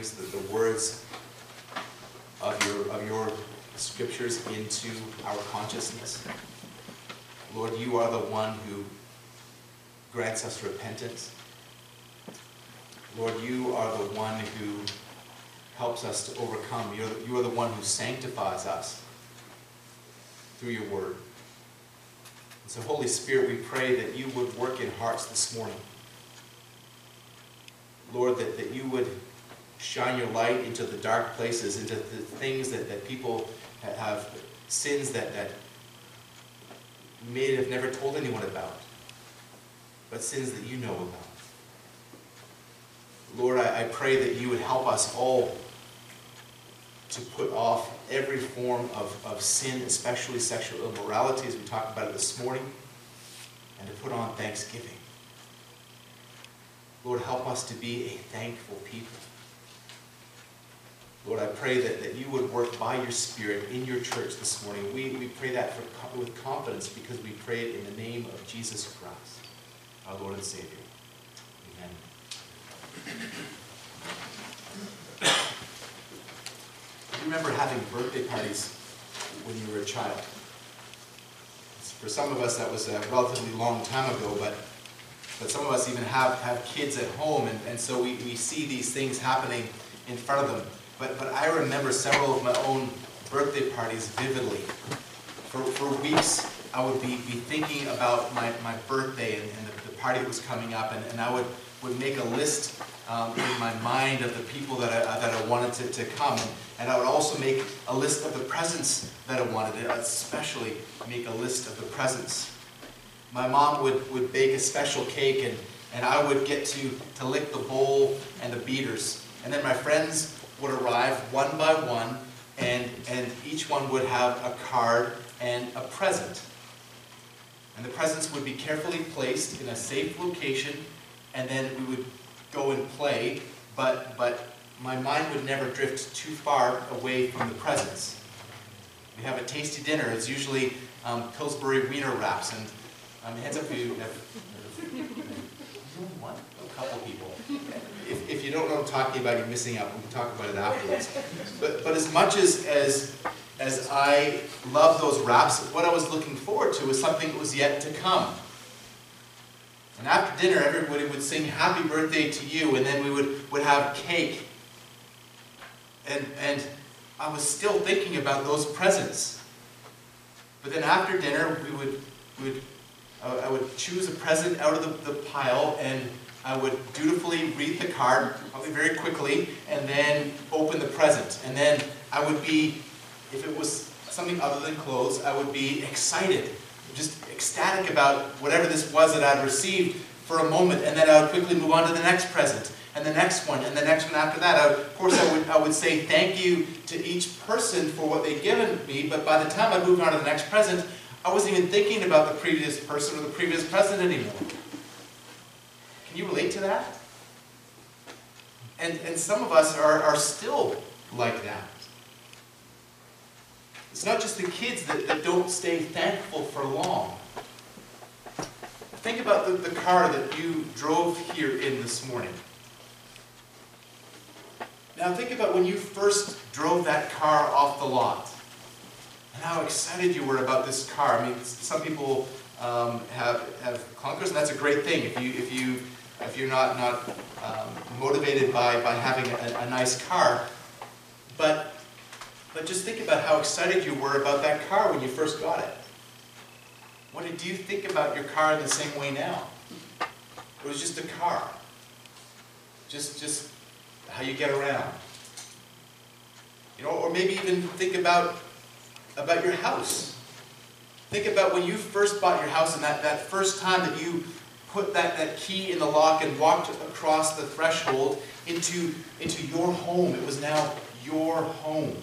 brings the, the words of your, of your scriptures into our consciousness. Lord, you are the one who grants us repentance. Lord, you are the one who helps us to overcome. You're the, you are the one who sanctifies us through your word. And so, Holy Spirit, we pray that you would work in hearts this morning. Lord, that, that you would shine your light into the dark places, into the things that, that people have, sins that, that may have never told anyone about, but sins that you know about. Lord, I, I pray that you would help us all to put off every form of, of sin, especially sexual immorality, as we talked about it this morning, and to put on thanksgiving. Lord, help us to be a thankful people. Lord, I pray that, that you would work by your Spirit in your church this morning. We, we pray that for, with confidence because we pray it in the name of Jesus Christ, our Lord and Savior. Amen. you remember having birthday parties when you were a child? For some of us, that was a relatively long time ago, but but some of us even have, have kids at home, and, and so we, we see these things happening in front of them. But, but I remember several of my own birthday parties vividly. For, for weeks, I would be, be thinking about my, my birthday and, and the, the party was coming up, and, and I would, would make a list um, in my mind of the people that I, that I wanted to, to come. And I would also make a list of the presents that I wanted, especially make a list of the presents. My mom would, would bake a special cake, and, and I would get to, to lick the bowl and the beaters. And then my friends would arrive one by one, and, and each one would have a card and a present. And the presents would be carefully placed in a safe location, and then we would go and play, but, but my mind would never drift too far away from the presents. We have a tasty dinner. It's usually um, Pillsbury Wiener wraps, and um, hands up if you have a couple people. If, if you don't know what I'm talking about, you're missing out. We can talk about it afterwards. But, but as much as, as, as I love those wraps, what I was looking forward to was something that was yet to come. And after dinner, everybody would sing happy birthday to you, and then we would, would have cake. And, and I was still thinking about those presents. But then after dinner, we would, we would uh, I would choose a present out of the, the pile and I would dutifully read the card, probably very quickly, and then open the present. And then I would be, if it was something other than clothes, I would be excited, just ecstatic about whatever this was that I'd received for a moment, and then I would quickly move on to the next present, and the next one, and the next one after that. Would, of course, I would, I would say thank you to each person for what they'd given me, but by the time I moved on to the next present, I wasn't even thinking about the previous person or the previous present anymore. Can you relate to that? And, and some of us are, are still like that. It's not just the kids that, that don't stay thankful for long. Think about the, the car that you drove here in this morning. Now think about when you first drove that car off the lot and how excited you were about this car. I mean, some people um, have have clunkers, and that's a great thing. If you if you if you're not not um, motivated by by having a, a nice car, but but just think about how excited you were about that car when you first got it. What did you think about your car in the same way now? It was just a car. Just just how you get around. You know, or maybe even think about about your house. Think about when you first bought your house and that, that first time that you put that, that key in the lock and walked across the threshold into, into your home. It was now your home.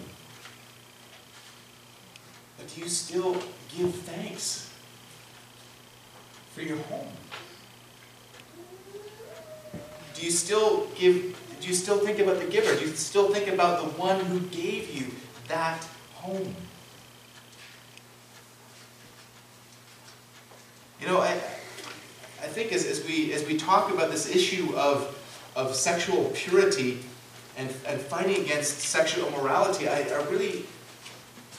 But do you still give thanks for your home? Do you still give do you still think about the giver? Do you still think about the one who gave you that home? You know, I, I think as, as, we, as we talk about this issue of, of sexual purity and, and fighting against sexual immorality, I, I really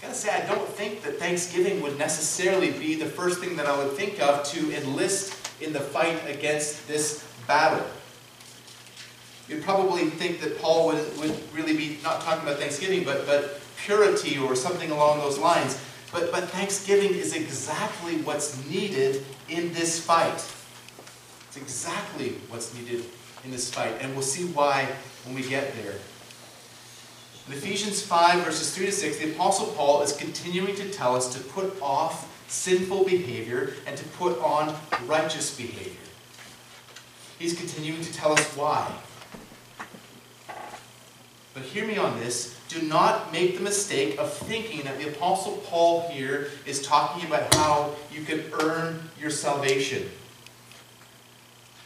gotta say, I don't think that Thanksgiving would necessarily be the first thing that I would think of to enlist in the fight against this battle. You'd probably think that Paul would, would really be not talking about Thanksgiving, but, but purity or something along those lines. But, but Thanksgiving is exactly what's needed in this fight. It's exactly what's needed in this fight. And we'll see why when we get there. In Ephesians 5, verses 3 to 6, the Apostle Paul is continuing to tell us to put off sinful behavior and to put on righteous behavior. He's continuing to tell us why. But hear me on this. Do not make the mistake of thinking that the Apostle Paul here is talking about how you can earn your salvation.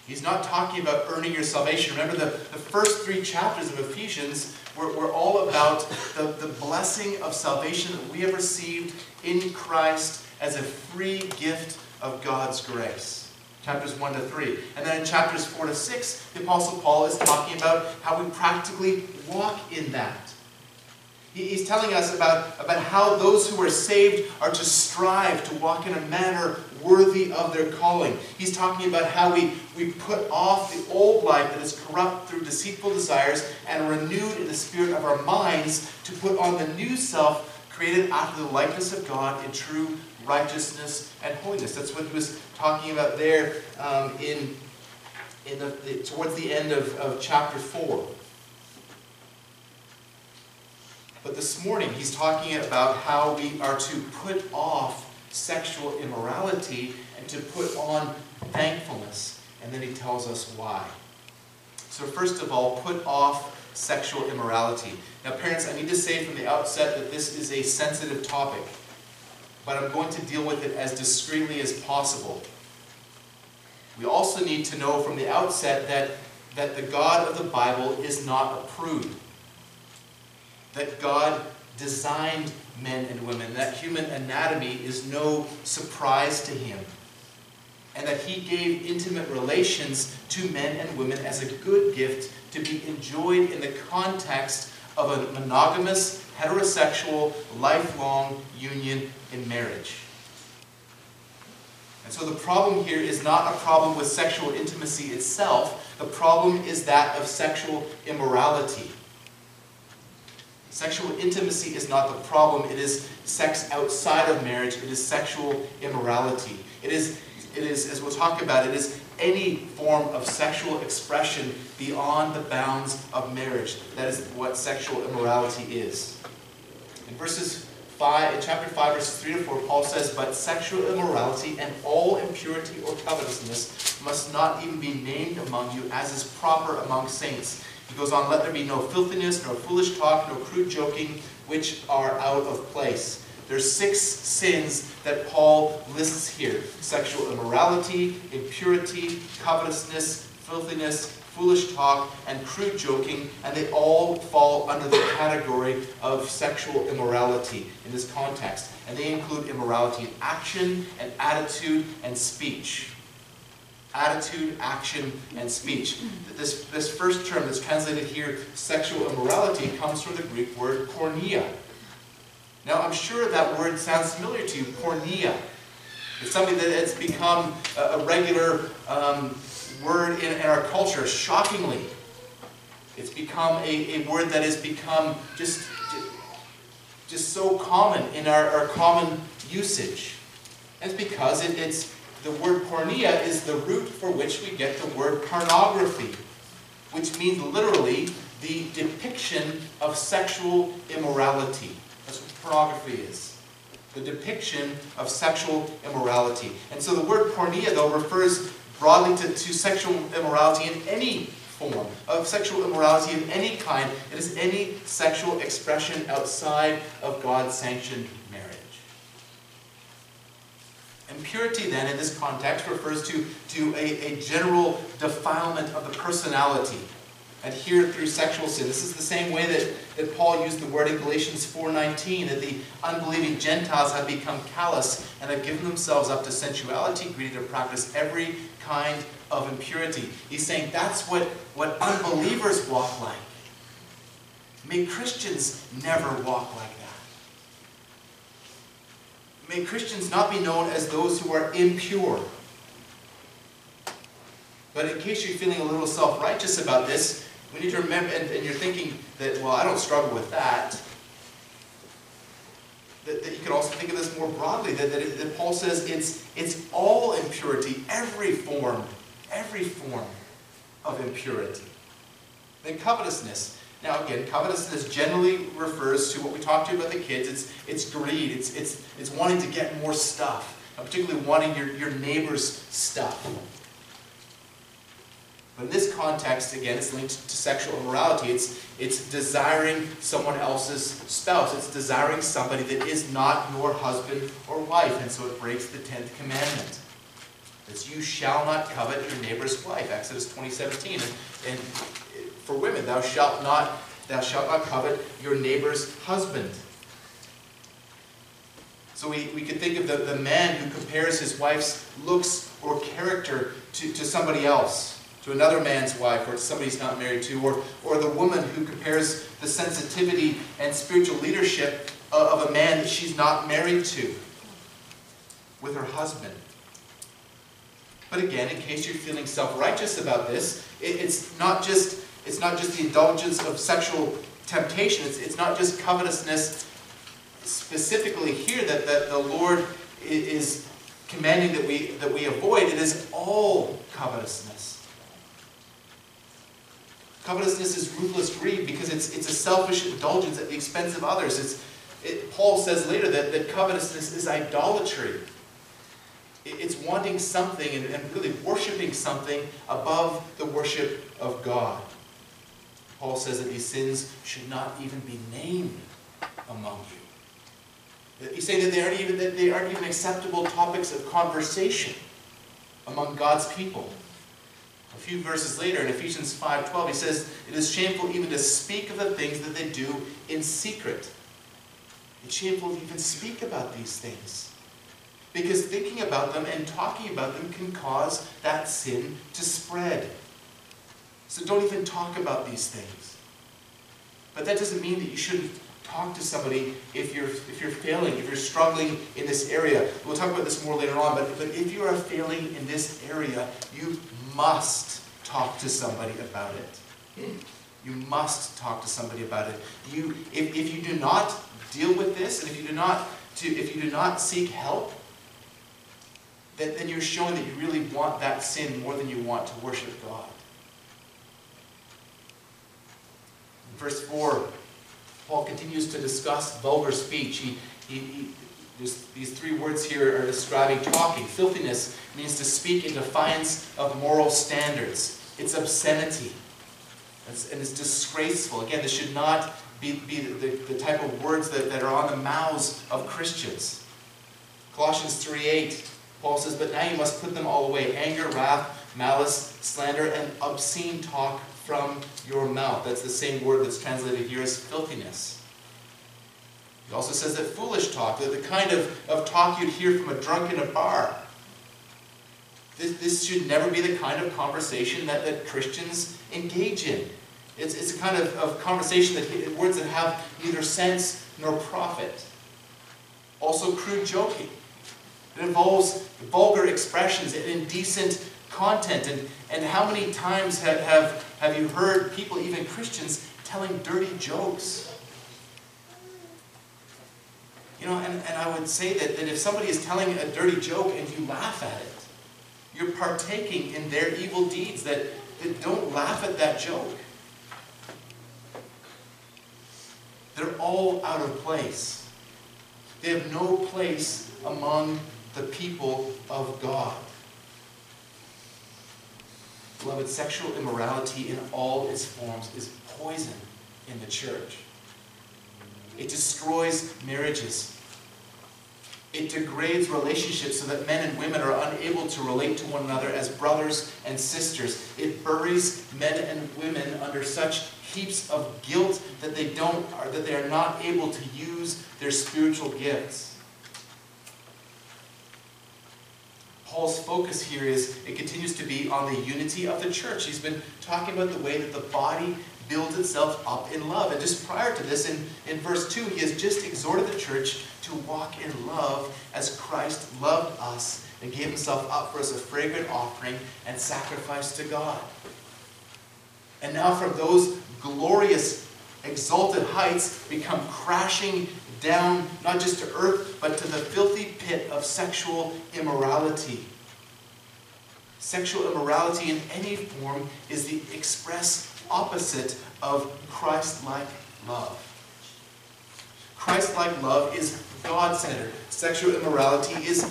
He's not talking about earning your salvation. Remember, the, the first three chapters of Ephesians were, were all about the, the blessing of salvation that we have received in Christ as a free gift of God's grace. Chapters 1 to 3. And then in chapters 4 to 6, the Apostle Paul is talking about how we practically walk in that. He's telling us about, about how those who are saved are to strive to walk in a manner worthy of their calling. He's talking about how we, we put off the old life that is corrupt through deceitful desires and renewed in the spirit of our minds to put on the new self created after the likeness of God in true righteousness and holiness. That's what he was talking about there um, in, in the, the, towards the end of, of chapter 4. But this morning, he's talking about how we are to put off sexual immorality and to put on thankfulness. And then he tells us why. So, first of all, put off sexual immorality. Now, parents, I need to say from the outset that this is a sensitive topic, but I'm going to deal with it as discreetly as possible. We also need to know from the outset that, that the God of the Bible is not a prude that God designed men and women, that human anatomy is no surprise to him, and that he gave intimate relations to men and women as a good gift to be enjoyed in the context of a monogamous, heterosexual, lifelong union in marriage. And so the problem here is not a problem with sexual intimacy itself, the problem is that of sexual immorality. Sexual intimacy is not the problem. It is sex outside of marriage. It is sexual immorality. It is, it is, as we'll talk about, it is any form of sexual expression beyond the bounds of marriage. That is what sexual immorality is. In verses 5, in chapter 5, verses 3 to 4, Paul says, But sexual immorality and all impurity or covetousness must not even be named among you as is proper among saints he goes on, let there be no filthiness, no foolish talk, no crude joking, which are out of place. There's six sins that Paul lists here. Sexual immorality, impurity, covetousness, filthiness, foolish talk, and crude joking, and they all fall under the category of sexual immorality in this context. And they include immorality in action and attitude and speech attitude, action, and speech. This, this first term that's translated here, sexual immorality, comes from the Greek word porneia. Now, I'm sure that word sounds familiar to you, porneia. It's something that has become a, a regular um, word in, in, our culture, shockingly. It's become a, a word that has become just, just so common in our, our common usage. And it's because it, it's, the word porneia is the root for which we get the word pornography, which means literally the depiction of sexual immorality. That's what pornography is. The depiction of sexual immorality. And so the word porneia, though, refers broadly to, to sexual immorality in any form, of sexual immorality of any kind. It is any sexual expression outside of God's sanctioned Impurity then, in this context, refers to, to a, a general defilement of the personality adhered through sexual sin. This is the same way that, that Paul used the word in Galatians 4.19, that the unbelieving Gentiles have become callous and have given themselves up to sensuality, greedy to practice every kind of impurity. He's saying that's what, what unbelievers walk like. May Christians never walk like that. May Christians not be known as those who are impure. But in case you're feeling a little self-righteous about this, we need to remember, and, and, you're thinking that, well, I don't struggle with that. That, that you could also think of this more broadly, that, that, that Paul says it's, it's all impurity, every form, every form of impurity. Then covetousness. Now again, covetousness generally refers to what we talked to about the kids. It's, it's greed. It's, it's, it's wanting to get more stuff, particularly wanting your, your neighbor's stuff. But in this context, again, it's linked to sexual immorality. It's, it's desiring someone else's spouse. It's desiring somebody that is not your husband or wife. And so it breaks the 10th commandment. It's you shall not covet your neighbor's wife, Exodus 20, 17. And, and for women, thou shalt not, thou shalt not covet your neighbor's husband. So we, we could think of the, the man who compares his wife's looks or character to, to somebody else, to another man's wife, or somebody he's not married to, or, or the woman who compares the sensitivity and spiritual leadership of, of a man that she's not married to with her husband. But again, in case you're feeling self-righteous about this, it, it's not just it's not just the indulgence of sexual temptation. It's, it's not just covetousness specifically here that, that the Lord is commanding that we, that we avoid. It is all covetousness. Covetousness is ruthless greed because it's, it's a selfish indulgence at the expense of others. It's, it, Paul says later that, that covetousness is idolatry. It, it's wanting something and really worshiping something above the worship of God. Paul says that these sins should not even be named among you. He's saying that they aren't even, that they aren't even acceptable topics of conversation among God's people. A few verses later in Ephesians 5.12 he says, It is shameful even to speak of the things that they do in secret. It's shameful to even speak about these things. Because thinking about them and talking about them can cause that sin to spread. So don't even talk about these things. But that doesn't mean that you shouldn't talk to somebody if you're, if you're failing, if you're struggling in this area. We'll talk about this more later on, but, but if you are failing in this area, you must talk to somebody about it. You must talk to somebody about it. You, if, if you do not deal with this, and if you do not, to, if you do not seek help, then, then you're showing that you really want that sin more than you want to worship God. Verse 4, Paul continues to discuss vulgar speech. He, he, he these three words here are describing talking. Filthiness means to speak in defiance of moral standards. It's obscenity. It's, and it's disgraceful. Again, this should not be, be the, the, type of words that, that are on the mouths of Christians. Colossians 3.8, Paul says, But now you must put them all away. Anger, wrath, malice, slander, and obscene talk from your mouth. That's the same word that's translated here as filthiness. He also says that foolish talk, that the kind of, of talk you'd hear from a drunk in a bar. This, this should never be the kind of conversation that, that Christians engage in. It's, it's a kind of, of conversation that words that have neither sense nor profit. Also crude joking. It involves vulgar expressions and indecent content. And, and how many times have, have, have you heard people, even Christians, telling dirty jokes? You know, and, and I would say that, that if somebody is telling a dirty joke and you laugh at it, you're partaking in their evil deeds that, that don't laugh at that joke. They're all out of place. They have no place among the people of God. Beloved, sexual immorality in all its forms is poison in the church. It destroys marriages. It degrades relationships so that men and women are unable to relate to one another as brothers and sisters. It buries men and women under such heaps of guilt that they don't that they are not able to use their spiritual gifts. Paul's focus here is it continues to be on the unity of the church. He's been talking about the way that the body builds itself up in love. And just prior to this, in, in verse 2, he has just exhorted the church to walk in love as Christ loved us and gave himself up for us a fragrant offering and sacrifice to God. And now from those glorious, exalted heights become crashing down, not just to earth, but to the filthy pit of sexual immorality. Sexual immorality in any form is the express opposite of Christ-like love. Christ-like love is God-centered. Sexual immorality is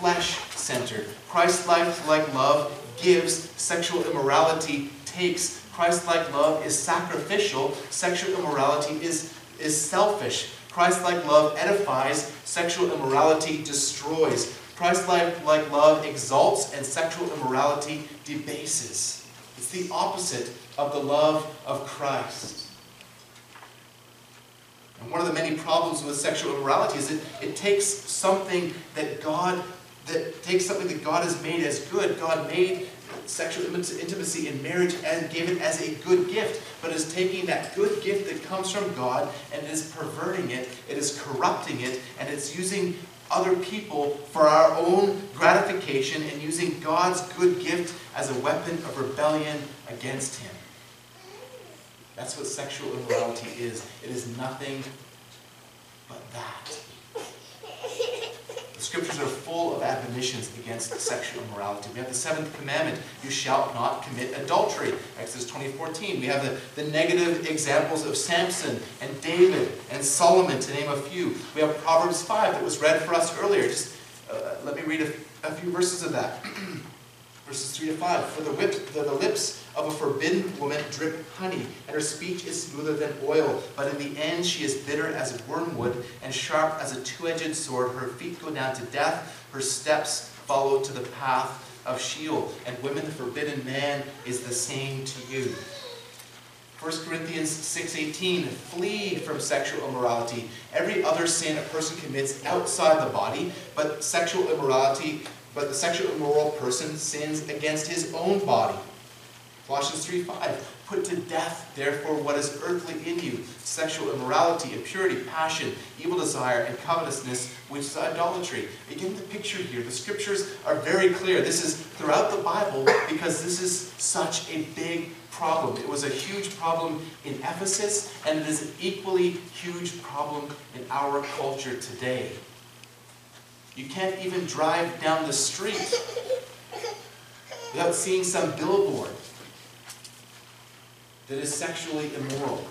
flesh-centered. Christ-like love gives. Sexual immorality takes. Christ-like love is sacrificial. Sexual immorality is, is selfish. Christ-like love edifies. Sexual immorality destroys. Christ-like love exalts and sexual immorality debases. It's the opposite of the love of Christ. And one of the many problems with sexual immorality is that it takes something that God that takes something that God has made as good. God made sexual intimacy in marriage and gave it as a good gift, but is taking that good gift that comes from God and is perverting it, it is corrupting it, and it's using other people for our own gratification and using God's good gift as a weapon of rebellion against Him. That's what sexual immorality is. It is nothing but that. Scriptures are full of admonitions against sexual immorality. We have the seventh commandment, you shall not commit adultery, Exodus 20:14. We have the, the negative examples of Samson and David and Solomon, to name a few. We have Proverbs 5 that was read for us earlier. Just uh, let me read a, a few verses of that. Verses 3 to 5. For the, whip, the, the lips of a forbidden woman drip honey, and her speech is smoother than oil. But in the end she is bitter as wormwood, and sharp as a two-edged sword. Her feet go down to death, her steps follow to the path of Sheol. And women, the forbidden man is the same to you. 1 Corinthians 6.18, flee from sexual immorality. Every other sin a person commits outside the body, but sexual immorality but the sexual immoral person sins against his own body. Colossians 3.5, put to death, therefore, what is earthly in you, sexual immorality, impurity, passion, evil desire, and covetousness, which is idolatry. Again, the picture here, the scriptures are very clear. This is throughout the Bible because this is such a big problem. It was a huge problem in Ephesus, and it is an equally huge problem in our culture today. You can't even drive down the street without seeing some billboard that is sexually immoral.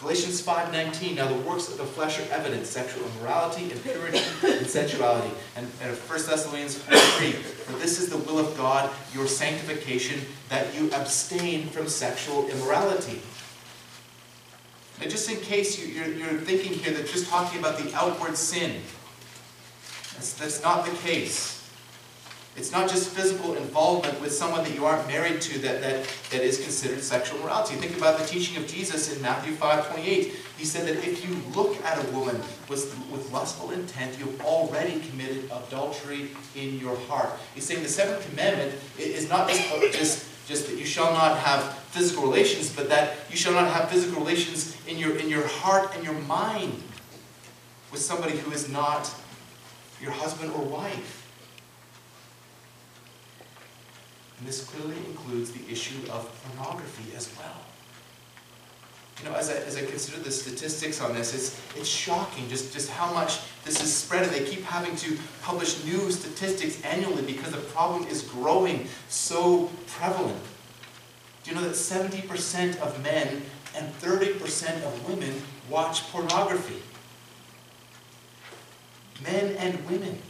Galatians 5.19, now the works of the flesh are evident, sexual immorality, impurity, and sensuality. And, and 1 Thessalonians 3, for this is the will of God, your sanctification, that you abstain from sexual immorality. Now just in case you, are you're thinking here that just talking about the outward sin, that's, that's not the case. It's not just physical involvement with someone that you aren't married to that, that, that is considered sexual morality. Think about the teaching of Jesus in Matthew 5 28. He said that if you look at a woman with, with lustful intent, you've already committed adultery in your heart. He's saying the seventh commandment is not just, just, just that you shall not have physical relations, but that you shall not have physical relations in your, in your heart and your mind with somebody who is not your husband or wife. And this clearly includes the issue of pornography as well. You know, as I, as I consider the statistics on this, it's, it's shocking just, just how much this is spread. And they keep having to publish new statistics annually because the problem is growing so prevalent. Do you know that 70% of men and 30% of women watch pornography? men and women.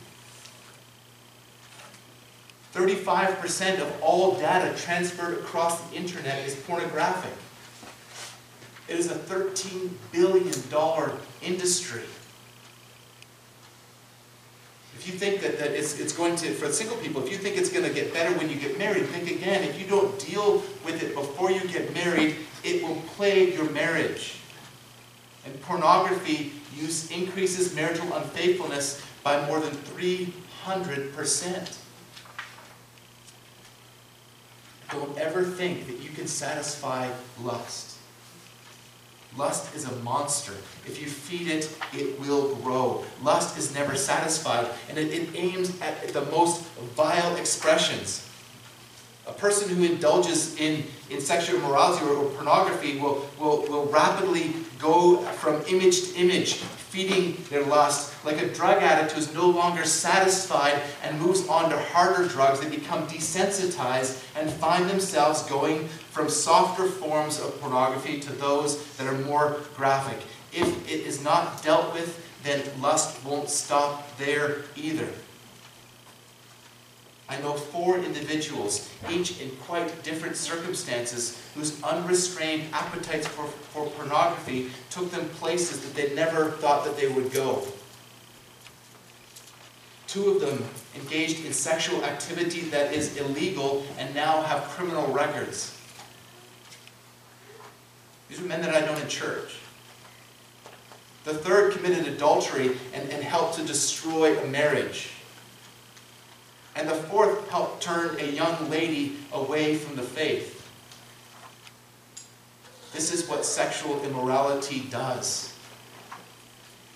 35% of all data transferred across the internet is pornographic. It is a $13 billion industry. If you think that, that it's, it's going to, for single people, if you think it's going to get better when you get married, think again. If you don't deal with it before you get married, it will plague your marriage. And pornography use increases marital unfaithfulness by more than 300%. Don't ever think that you can satisfy lust. Lust is a monster. If you feed it, it will grow. Lust is never satisfied, and it, it aims at the most vile expressions. A person who indulges in, in sexual immorality or, or pornography will, will, will rapidly go from image to image, feeding their lust. Like a drug addict who's no longer satisfied and moves on to harder drugs, they become desensitized and find themselves going from softer forms of pornography to those that are more graphic. If it is not dealt with, then lust won't stop there either. I know four individuals, each in quite different circumstances, whose unrestrained appetites for, for pornography took them places that they never thought that they would go. Two of them engaged in sexual activity that is illegal and now have criminal records. These are men that I know in church. The third committed adultery and, and helped to destroy a marriage. And the fourth helped turn a young lady away from the faith. This is what sexual immorality does.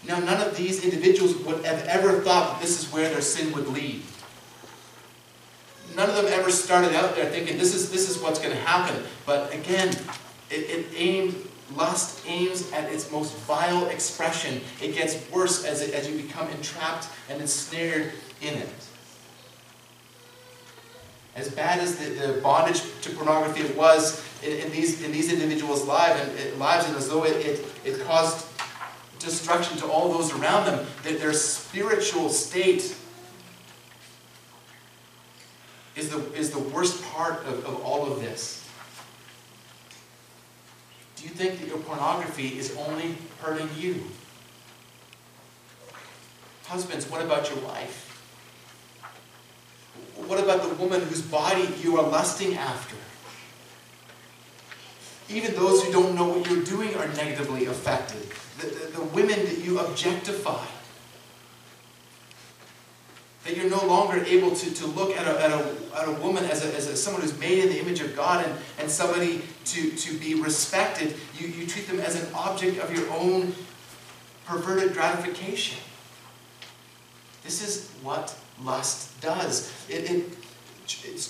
Now, none of these individuals would have ever thought that this is where their sin would lead. None of them ever started out there thinking this is, this is what's going to happen. But again, it, it aimed, lust aims at its most vile expression. It gets worse as, it, as you become entrapped and ensnared in it. As bad as the, the bondage to pornography was in, in, these, in these individuals' lives, and, it, lives, and as though it, it, it caused destruction to all those around them, that their spiritual state is the, is the worst part of, of all of this. Do you think that your pornography is only hurting you? Husbands, what about your wife? What about the woman whose body you are lusting after? Even those who don't know what you're doing are negatively affected. The, the, the women that you objectify. That you're no longer able to, to look at a, at, a, at a woman as, a, as a, someone who's made in the image of God and, and somebody to, to be respected. You, you treat them as an object of your own perverted gratification. This is what lust does. It, it,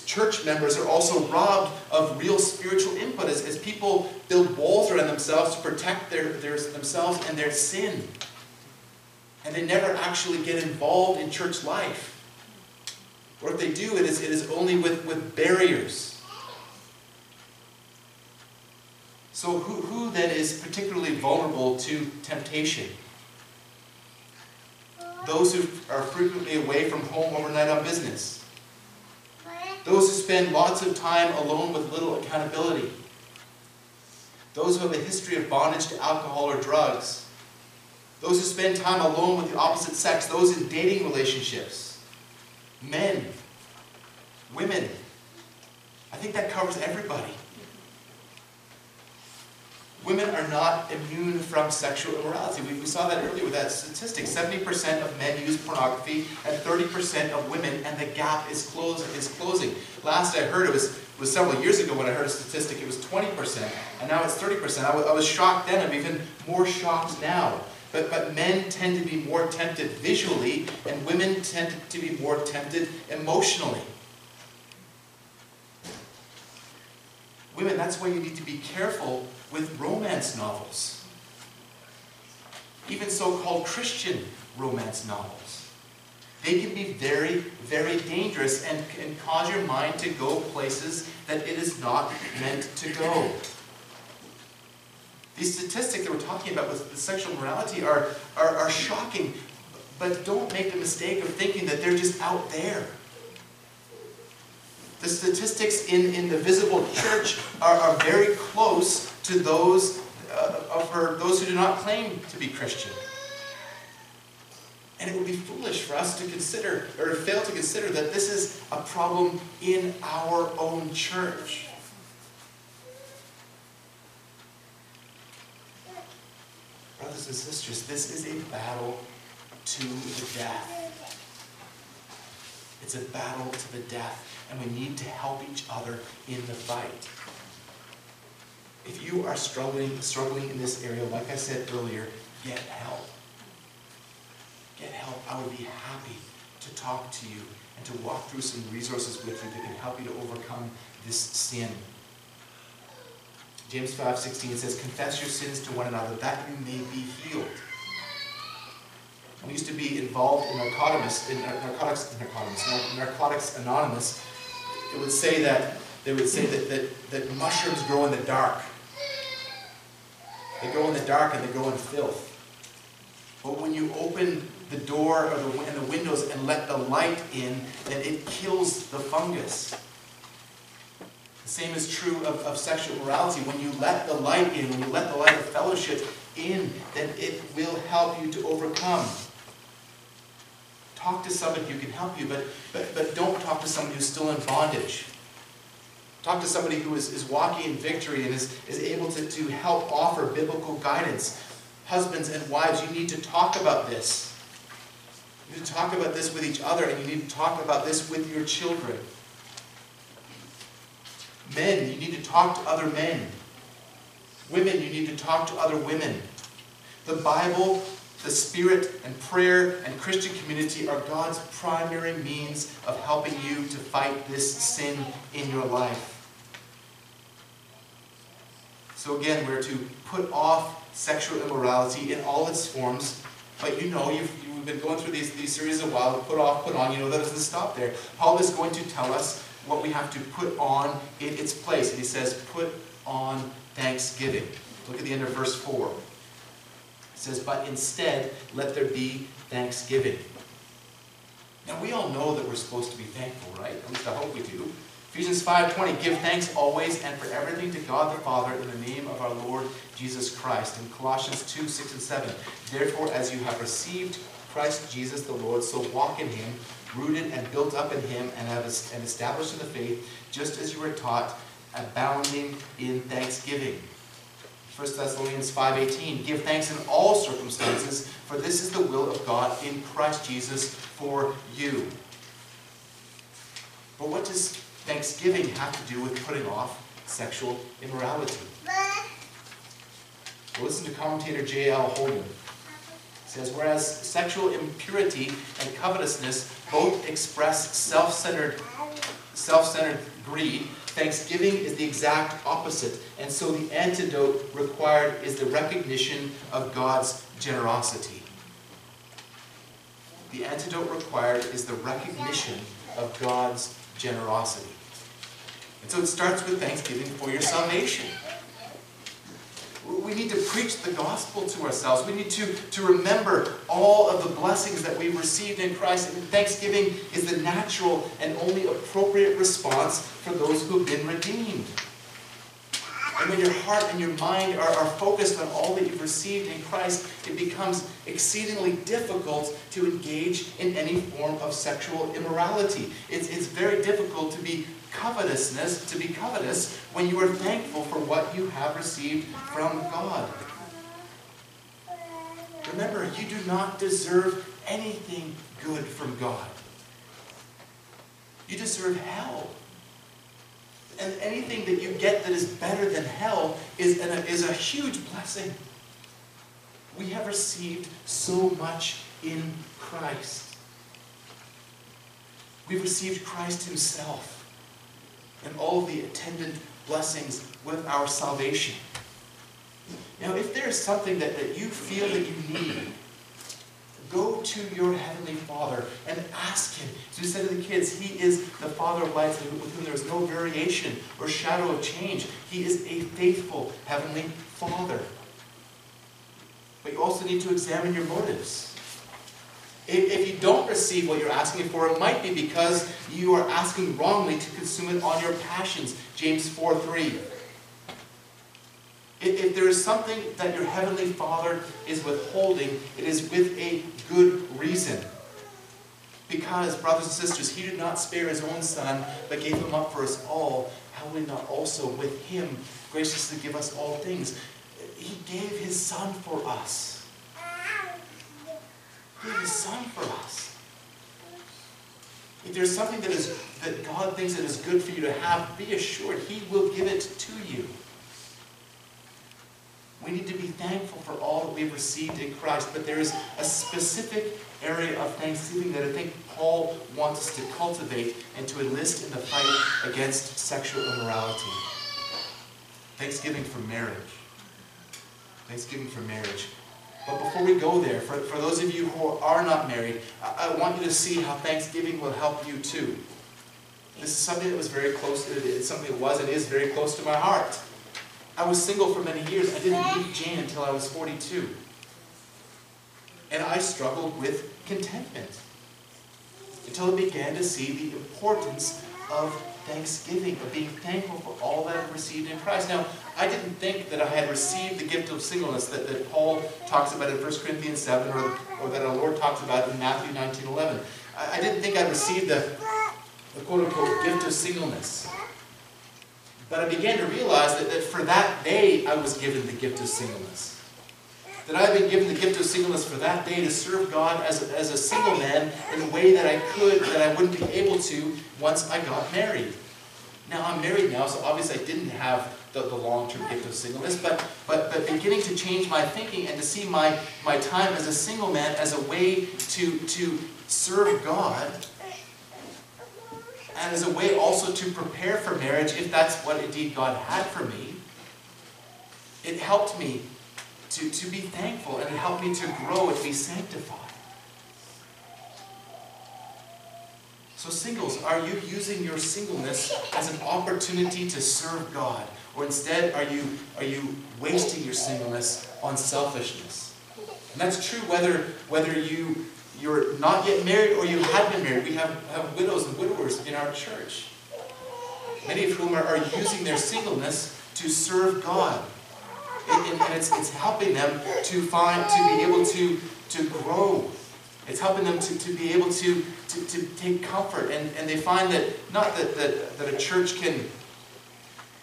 church members are also robbed of real spiritual input as, as people build walls around themselves to protect their, their, themselves and their sin. And they never actually get involved in church life. Or if they do, it is, it is only with, with barriers. So who, who then is particularly vulnerable to temptation? Those who are frequently away from home overnight on business. Those who spend lots of time alone with little accountability. Those who have a history of bondage to alcohol or drugs. Those who spend time alone with the opposite sex. Those in dating relationships. Men. Women. I think that covers everybody. Women are not immune from sexual immorality. We, we saw that earlier with that statistic. 70% of men use pornography and 30% of women, and the gap is, close, is closing. Last I heard, it was, was several years ago when I heard a statistic, it was 20%, and now it's 30%. I, I was shocked then, I'm even more shocked now. But, but men tend to be more tempted visually, and women tend to be more tempted emotionally. Women, that's why you need to be careful with romance novels. Even so-called Christian romance novels. They can be very, very dangerous and can cause your mind to go places that it is not meant to go. These statistics that we're talking about with sexual morality are, are, are shocking, but don't make the mistake of thinking that they're just out there. The statistics in, in the visible church are, are very close to those uh, of her, those who do not claim to be Christian. And it would be foolish for us to consider, or to fail to consider, that this is a problem in our own church. Brothers and sisters, this is a battle to the death. It's a battle to the death, and we need to help each other in the fight. If you are struggling, struggling in this area, like I said earlier, get help. Get help. I would be happy to talk to you and to walk through some resources with you that can help you to overcome this sin. James 5:16 says, "Confess your sins to one another that you may be healed." I used to be involved in narcotics, in narcotics, narcotics, narcotics anonymous. It would say that they would say that, that, that mushrooms grow in the dark. They grow in the dark and they grow in filth. But when you open the door or the, and the windows and let the light in, then it kills the fungus. The same is true of, of sexual morality. When you let the light in, when you let the light of fellowship in, then it will help you to overcome. Talk to somebody who can help you, but, but, but don't talk to somebody who's still in bondage. Talk to somebody who is, is walking in victory and is, is able to, to help offer biblical guidance. Husbands and wives, you need to talk about this. You need to talk about this with each other, and you need to talk about this with your children. Men, you need to talk to other men. Women, you need to talk to other women. The Bible, the Spirit, and prayer and Christian community are God's primary means of helping you to fight this sin in your life. So again, we're to put off sexual immorality in all its forms. But you know, you've, you've been going through these, these series a while, put off, put on, you know that doesn't stop there. Paul is going to tell us what we have to put on in its place. And he says, put on thanksgiving. Look at the end of verse 4. Says, but instead, let there be thanksgiving. Now, we all know that we're supposed to be thankful, right? At least I hope we do. Ephesians 5.20, give thanks always and for everything to God the Father in the name of our Lord Jesus Christ. In Colossians 2, 6 and 7, therefore as you have received Christ Jesus the Lord, so walk in him, rooted and built up in him and, have, and established in the faith, just as you were taught, abounding in thanksgiving. 1 Thessalonians 5.18, give thanks in all circumstances, for this is the will of God in Christ Jesus for you. But what does Thanksgiving have to do with putting off sexual immorality. Well, listen to commentator J.L. Holman. He says, whereas sexual impurity and covetousness both express self-centered self-centered greed, thanksgiving is the exact opposite. And so the antidote required is the recognition of God's generosity. The antidote required is the recognition of God's generosity. And so it starts with thanksgiving for your salvation. We need to preach the gospel to ourselves. We need to, to remember all of the blessings that we've received in Christ. And thanksgiving is the natural and only appropriate response for those who have been redeemed. And when your heart and your mind are, are focused on all that you've received in Christ, it becomes exceedingly difficult to engage in any form of sexual immorality. It's, it's very difficult to be covetousness, to be covetous, when you are thankful for what you have received from God. Remember, you do not deserve anything good from God. You deserve hell. And anything that you get that is better than hell is, an, is a huge blessing. We have received so much in Christ. We've received Christ himself and all the attendant blessings with our salvation. Now, if there is something that, that you feel that you need, go to your Heavenly Father and ask Him. As we said to the kids, He is the Father of lights with whom there is no variation or shadow of change. He is a faithful Heavenly Father. But you also need to examine your motives. If you don't receive what you're asking for, it might be because you are asking wrongly to consume it on your passions. James 4 3. If there is something that your Heavenly Father is withholding, it is with a good reason. Because, brothers and sisters, He did not spare His own Son, but gave Him up for us all. How will not also with Him graciously give us all things? He gave His Son for us his son for us. If there's something that is that God thinks that is good for you to have, be assured He will give it to you. We need to be thankful for all that we've received in Christ, but there is a specific area of thanksgiving that I think Paul wants us to cultivate and to enlist in the fight against sexual immorality. Thanksgiving for marriage. Thanksgiving for marriage. But before we go there, for, for those of you who are not married, I, I want you to see how Thanksgiving will help you too. This is something that was very close, to, it's something that was and is very close to my heart. I was single for many years. I didn't meet Jane until I was 42. And I struggled with contentment until I began to see the importance of thanksgiving, of being thankful for all that I've received in Christ. Now, I didn't think that I had received the gift of singleness that, that Paul talks about in 1 Corinthians 7 or, or that our Lord talks about in Matthew 19 11. I, I didn't think I'd received the, the quote unquote gift of singleness. But I began to realize that, that for that day I was given the gift of singleness. That I had been given the gift of singleness for that day to serve God as a, as a single man in a way that I could, that I wouldn't be able to once I got married. Now I'm married now, so obviously I didn't have the, the long-term gift of singleness, but, but, but beginning to change my thinking and to see my, my time as a single man as a way to, to serve God and as a way also to prepare for marriage if that's what indeed God had for me. It helped me to, to be thankful and it helped me to grow and be sanctified. So, singles, are you using your singleness as an opportunity to serve God? Or instead, are you, are you wasting your singleness on selfishness? And that's true whether, whether you, you're not yet married or you have been married. We have, have widows and widowers in our church, many of whom are, are using their singleness to serve God and, and it's, it's helping them to find, to be able to, to grow. It's helping them to, to be able to, to, to take comfort. And, and they find that, not that, that, that a church can,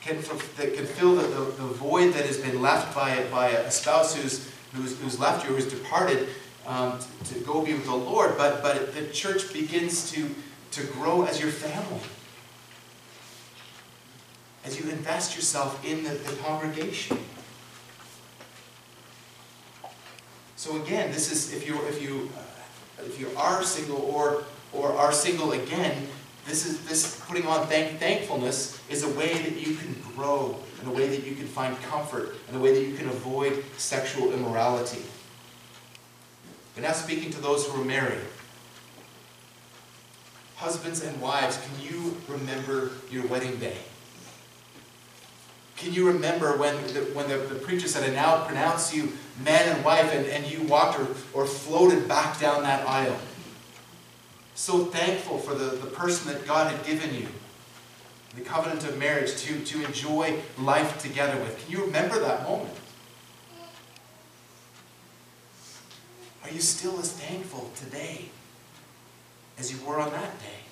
can, that can fill the, the, the void that has been left by, by a spouse who's, who's, who's left you, who's departed, um, to, to, go be with the Lord, but, but the church begins to, to grow as your family. As you invest yourself in the, the congregation. So again, this is if you if you if you are single or or are single again, this is this putting on thank, thankfulness is a way that you can grow, and a way that you can find comfort, and a way that you can avoid sexual immorality. But now speaking to those who are married. Husbands and wives, can you remember your wedding day? Can you remember when the, when the, the preacher said, I now pronounce you man and wife, and, and you walked or, or floated back down that aisle? So thankful for the, the person that God had given you, the covenant of marriage, to, to enjoy life together with. Can you remember that moment? Are you still as thankful today as you were on that day?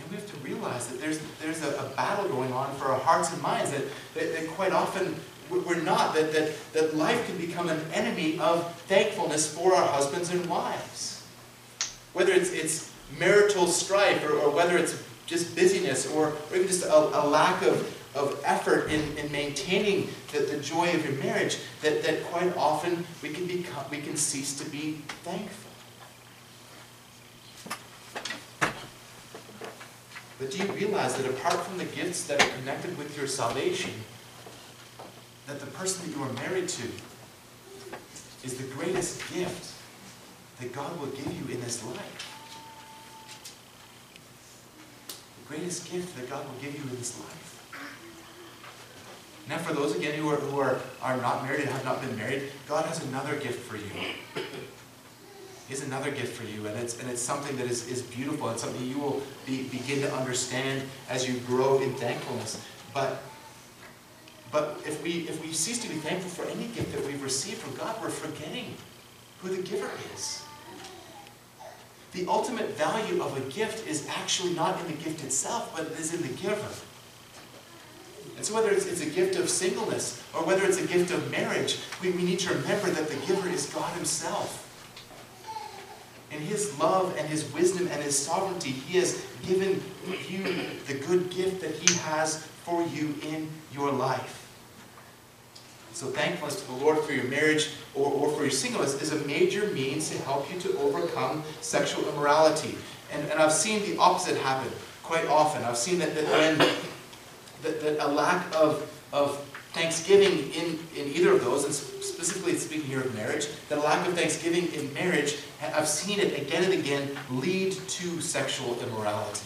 And we have to realize that there's, there's a, a battle going on for our hearts and minds that, that, that quite often we're not, that, that, that life can become an enemy of thankfulness for our husbands and wives. Whether it's, it's marital strife or, or whether it's just busyness or, or even just a, a lack of, of effort in, in maintaining the, the joy of your marriage, that, that quite often we can, become, we can cease to be thankful. But do you realize that apart from the gifts that are connected with your salvation, that the person that you are married to is the greatest gift that God will give you in this life? The greatest gift that God will give you in this life. Now, for those again who are, who are, are not married and have not been married, God has another gift for you is another gift for you, and it's, and it's something that is, is beautiful and something you will be, begin to understand as you grow in thankfulness. But, but if, we, if we cease to be thankful for any gift that we've received from God, we're forgetting who the giver is. The ultimate value of a gift is actually not in the gift itself, but it is in the giver. And so whether it's, it's, a gift of singleness or whether it's a gift of marriage, we, we need to remember that the giver is God himself. In His love and His wisdom and His sovereignty, He has given you the good gift that He has for you in your life. So thankfulness to the Lord for your marriage or, or for your singleness is a major means to help you to overcome sexual immorality. And, and I've seen the opposite happen quite often. I've seen that, that when that, that a lack of, of thanksgiving in, in either of those, and specifically speaking here of marriage, that a lack of thanksgiving in marriage, I've seen it again and again lead to sexual immorality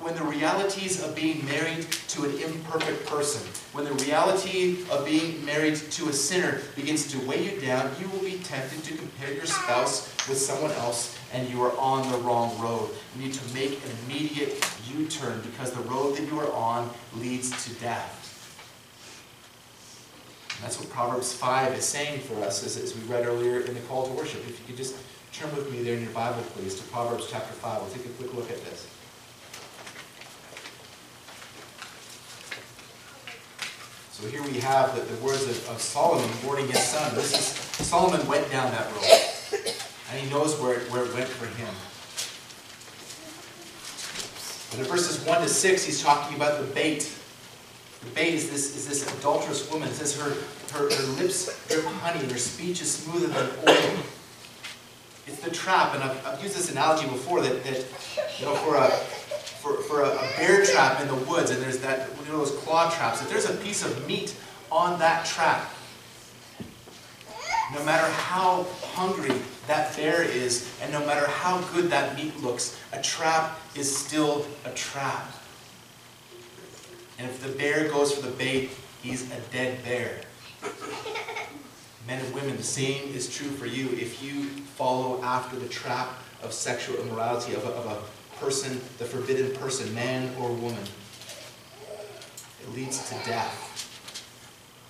when the realities of being married to an imperfect person, when the reality of being married to a sinner begins to weigh you down, you will be tempted to compare your spouse with someone else and you are on the wrong road. You need to make an immediate U-turn because the road that you are on leads to death. And that's what Proverbs 5 is saying for us as, as we read earlier in the call to worship. If you could just turn with me there in your Bible, please, to Proverbs chapter 5. We'll take a quick look at this. So here we have the, the words of, of, Solomon warning his son. This is Solomon went down that road, and he knows where it, where it went for him. But in verses 1 to 6, he's talking about the bait. The bait is this, is this adulterous woman. It says her, her, her lips drip honey and her speech is smoother than oil. It's the trap, and I've, I've used this analogy before that, that you know, for a for, for a, a bear trap in the woods, and there's that, you know, those claw traps, if there's a piece of meat on that trap, no matter how hungry that bear is, and no matter how good that meat looks, a trap is still a trap. And if the bear goes for the bait, he's a dead bear. Men and women, the same is true for you if you follow after the trap of sexual immorality, of a, of a person, the forbidden person, man or woman. It leads to death.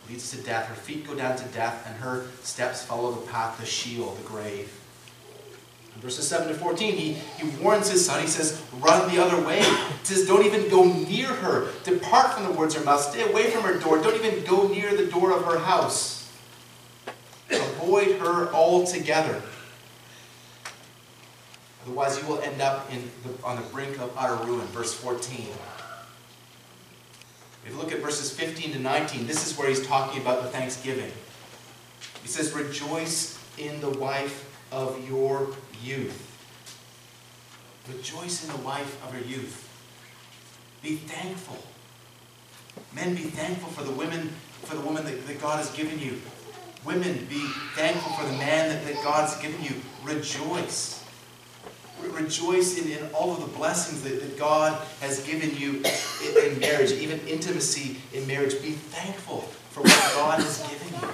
It leads to death. Her feet go down to death, and her steps follow the path, the Sheol, the grave. In verses 7 to 14, he, he warns his son. He says, Run the other way. He says, Don't even go near her. Depart from the words of her mouth. Stay away from her door. Don't even go near the door of her house. Avoid her altogether. Otherwise, you will end up the, on the brink of utter ruin. Verse 14. If you look at verses 15 to 19, this is where he's talking about the thanksgiving. He says, Rejoice in the wife of your youth. Rejoice in the wife of your youth. Be thankful. Men, be thankful for the women, for the woman that, that God has given you. Women, be thankful for the man that, that God's given you. Rejoice rejoice in, all of the blessings that, that God has given you in, in marriage, even intimacy in marriage. Be thankful for what God has given you.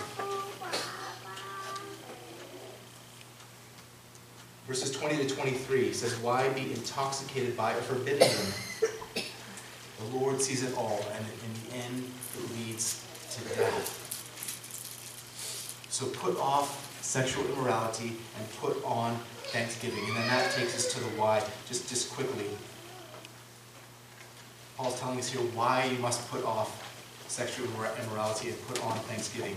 Verses 20 to 23 says, Why be intoxicated by a forbidden woman? The Lord sees it all, and in the end, it leads to death. So put off sexual immorality and put on thanksgiving. And then that takes us to the why, just, just quickly. Paul's telling us here why you must put off sexual immorality and put on thanksgiving.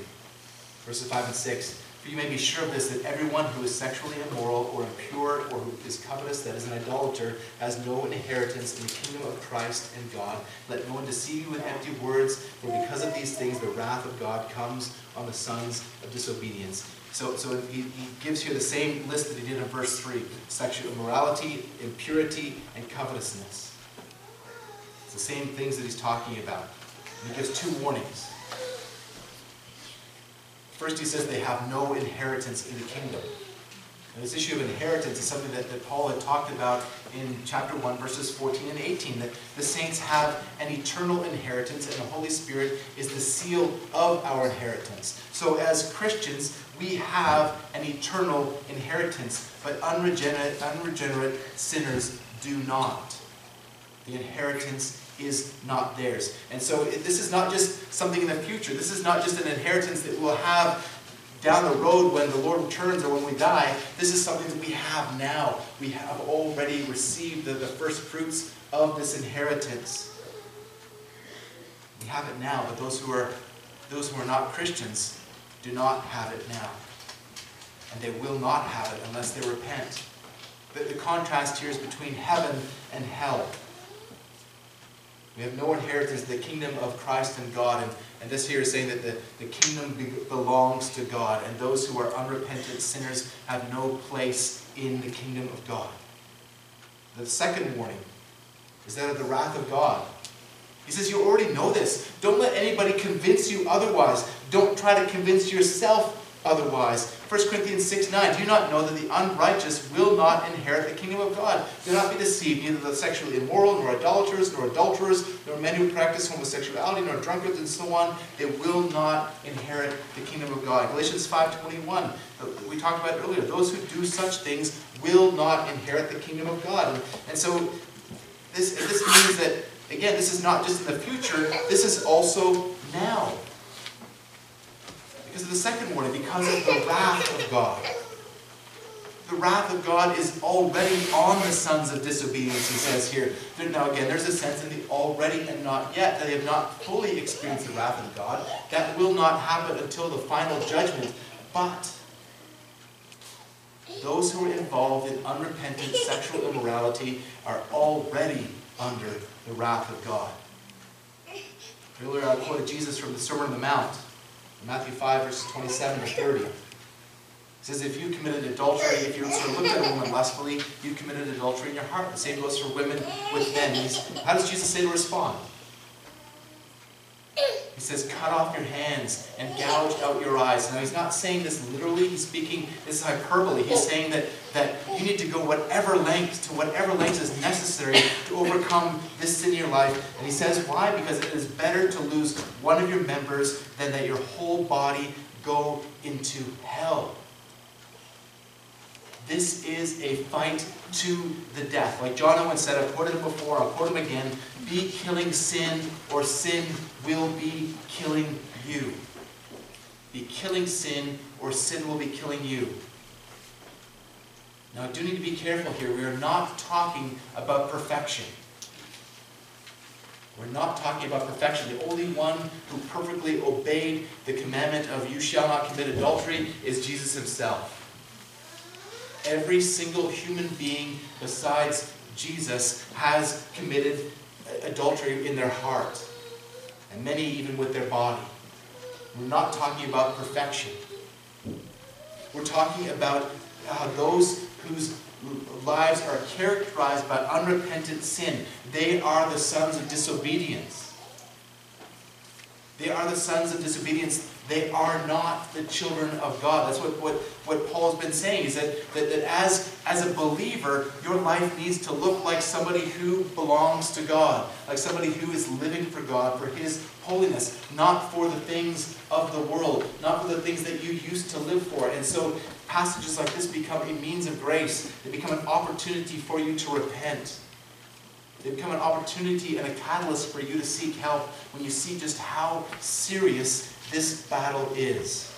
Verses 5 and 6. For you may be sure of this, that everyone who is sexually immoral or impure or who is covetous, that is an idolater, has no inheritance in the kingdom of Christ and God. Let no one deceive you with empty words, for because of these things the wrath of God comes on the sons of disobedience. So, so he, he gives here the same list that he did in verse 3 sexual immorality, impurity, and covetousness. It's the same things that he's talking about. And he gives two warnings. First, he says they have no inheritance in the kingdom. This issue of inheritance is something that, that Paul had talked about in chapter 1, verses 14 and 18, that the saints have an eternal inheritance, and the Holy Spirit is the seal of our inheritance. So, as Christians, we have an eternal inheritance, but unregenerate, unregenerate sinners do not. The inheritance is not theirs. And so, this is not just something in the future, this is not just an inheritance that we'll have down the road when the Lord returns or when we die, this is something that we have now. We have already received the, the first fruits of this inheritance. We have it now, but those who are those who are not Christians do not have it now. and they will not have it unless they repent. The, the contrast here is between heaven and hell. We have no inheritance, the kingdom of Christ and God. And, and this here is saying that the, the kingdom be, belongs to God, and those who are unrepentant sinners have no place in the kingdom of God. The second warning is that of the wrath of God. He says, You already know this. Don't let anybody convince you otherwise. Don't try to convince yourself otherwise. 1 Corinthians 6 9. Do you not know that the unrighteous will not inherit the kingdom of God? Do not be deceived, neither the sexually immoral, nor idolaters, nor adulterers, nor men who practice homosexuality, nor drunkards, and so on. They will not inherit the kingdom of God. Galatians 5.21, we talked about earlier. Those who do such things will not inherit the kingdom of God. And, and so this, this means that, again, this is not just in the future, this is also now. Because of the second warning, because of the wrath of God. The wrath of God is already on the sons of disobedience, he says here. Now, again, there's a sense in the already and not yet. That they have not fully experienced the wrath of God. That will not happen until the final judgment. But those who are involved in unrepentant sexual immorality are already under the wrath of God. Earlier I quoted Jesus from the Sermon on the Mount. Matthew 5, verses 27 to 30. It says, if you committed adultery, if you sort of looked at a woman lustfully, you committed adultery in your heart. The same goes for women with men. How does Jesus say to respond? He says, cut off your hands and gouge out your eyes. Now, he's not saying this literally. He's speaking, this is hyperbole. He's saying that, that you need to go whatever length, to whatever lengths is necessary to overcome this sin in your life. And he says, why? Because it is better to lose one of your members than that your whole body go into hell. This is a fight to the death. Like John Owen said, I've quoted him before, I'll quote him again. Be killing sin, or sin will be killing you. Be killing sin, or sin will be killing you. Now, I do need to be careful here. We are not talking about perfection. We're not talking about perfection. The only one who perfectly obeyed the commandment of you shall not commit adultery is Jesus himself. Every single human being besides Jesus has committed adultery in their heart, and many even with their body. We're not talking about perfection. We're talking about uh, those whose lives are characterized by unrepentant sin. They are the sons of disobedience. They are the sons of disobedience they are not the children of God. That's what, what, what Paul's been saying, is that, that, that as, as a believer, your life needs to look like somebody who belongs to God, like somebody who is living for God, for His holiness, not for the things of the world, not for the things that you used to live for. And so passages like this become a means of grace. They become an opportunity for you to repent. They become an opportunity and a catalyst for you to seek help when you see just how serious this battle is.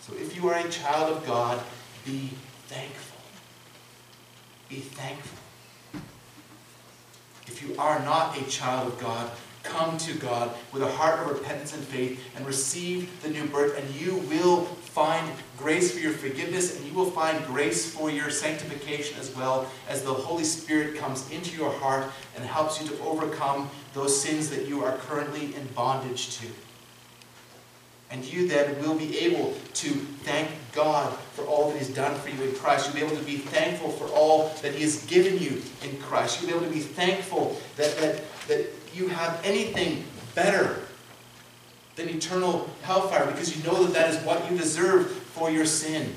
So if you are a child of God, be thankful. Be thankful. If you are not a child of God, come to God with a heart of repentance and faith and receive the new birth, and you will find grace for your forgiveness and you will find grace for your sanctification as well as the Holy Spirit comes into your heart and helps you to overcome those sins that you are currently in bondage to. And you then will be able to thank God for all that He's done for you in Christ. You'll be able to be thankful for all that He has given you in Christ. You'll be able to be thankful that, that, that you have anything better than eternal hellfire because you know that that is what you deserve for your sin.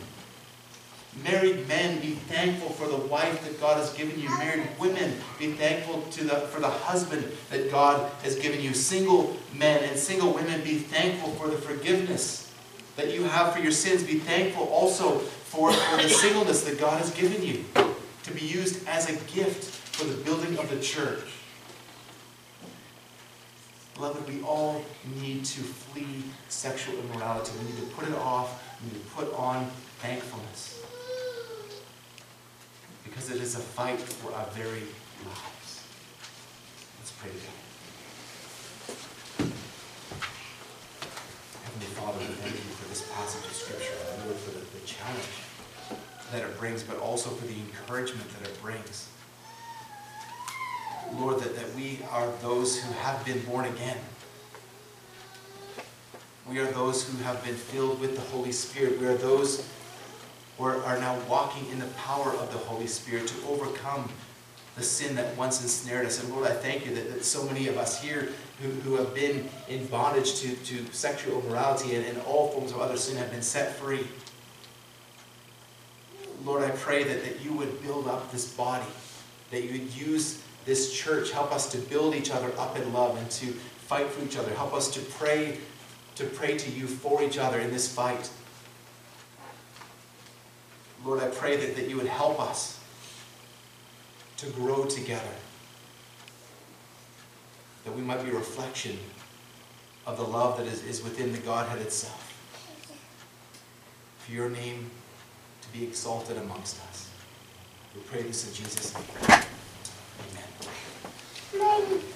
Married men, be thankful for the wife that God has given you. Married women, be thankful to the, for the husband that God has given you. Single men and single women, be thankful for the forgiveness that you have for your sins. Be thankful also for, for the singleness that God has given you to be used as a gift for the building of the church. Beloved, we all need to flee sexual immorality. We need to put it off. We need to put on thankfulness. Because it is a fight for our very lives. Let's pray together. Heavenly Father, we thank you for this passage of Scripture. Lord, for the, the challenge that it brings, but also for the encouragement that it brings. Lord, that, that we are those who have been born again. We are those who have been filled with the Holy Spirit. We are those who are, now walking in the power of the Holy Spirit to overcome the sin that once ensnared us. And Lord, I thank you that, that so many of us here who, who have been in bondage to, to sexual immorality and, and all forms of other sin have been set free. Lord, I pray that, that you would build up this body, that you would use this church, help us to build each other up in love and to fight for each other. Help us to pray, to pray to you for each other in this fight. Lord, I pray that, that you would help us to grow together. That we might be a reflection of the love that is, is within the Godhead itself. For your name to be exalted amongst us. We pray this in Jesus' name. Mãe.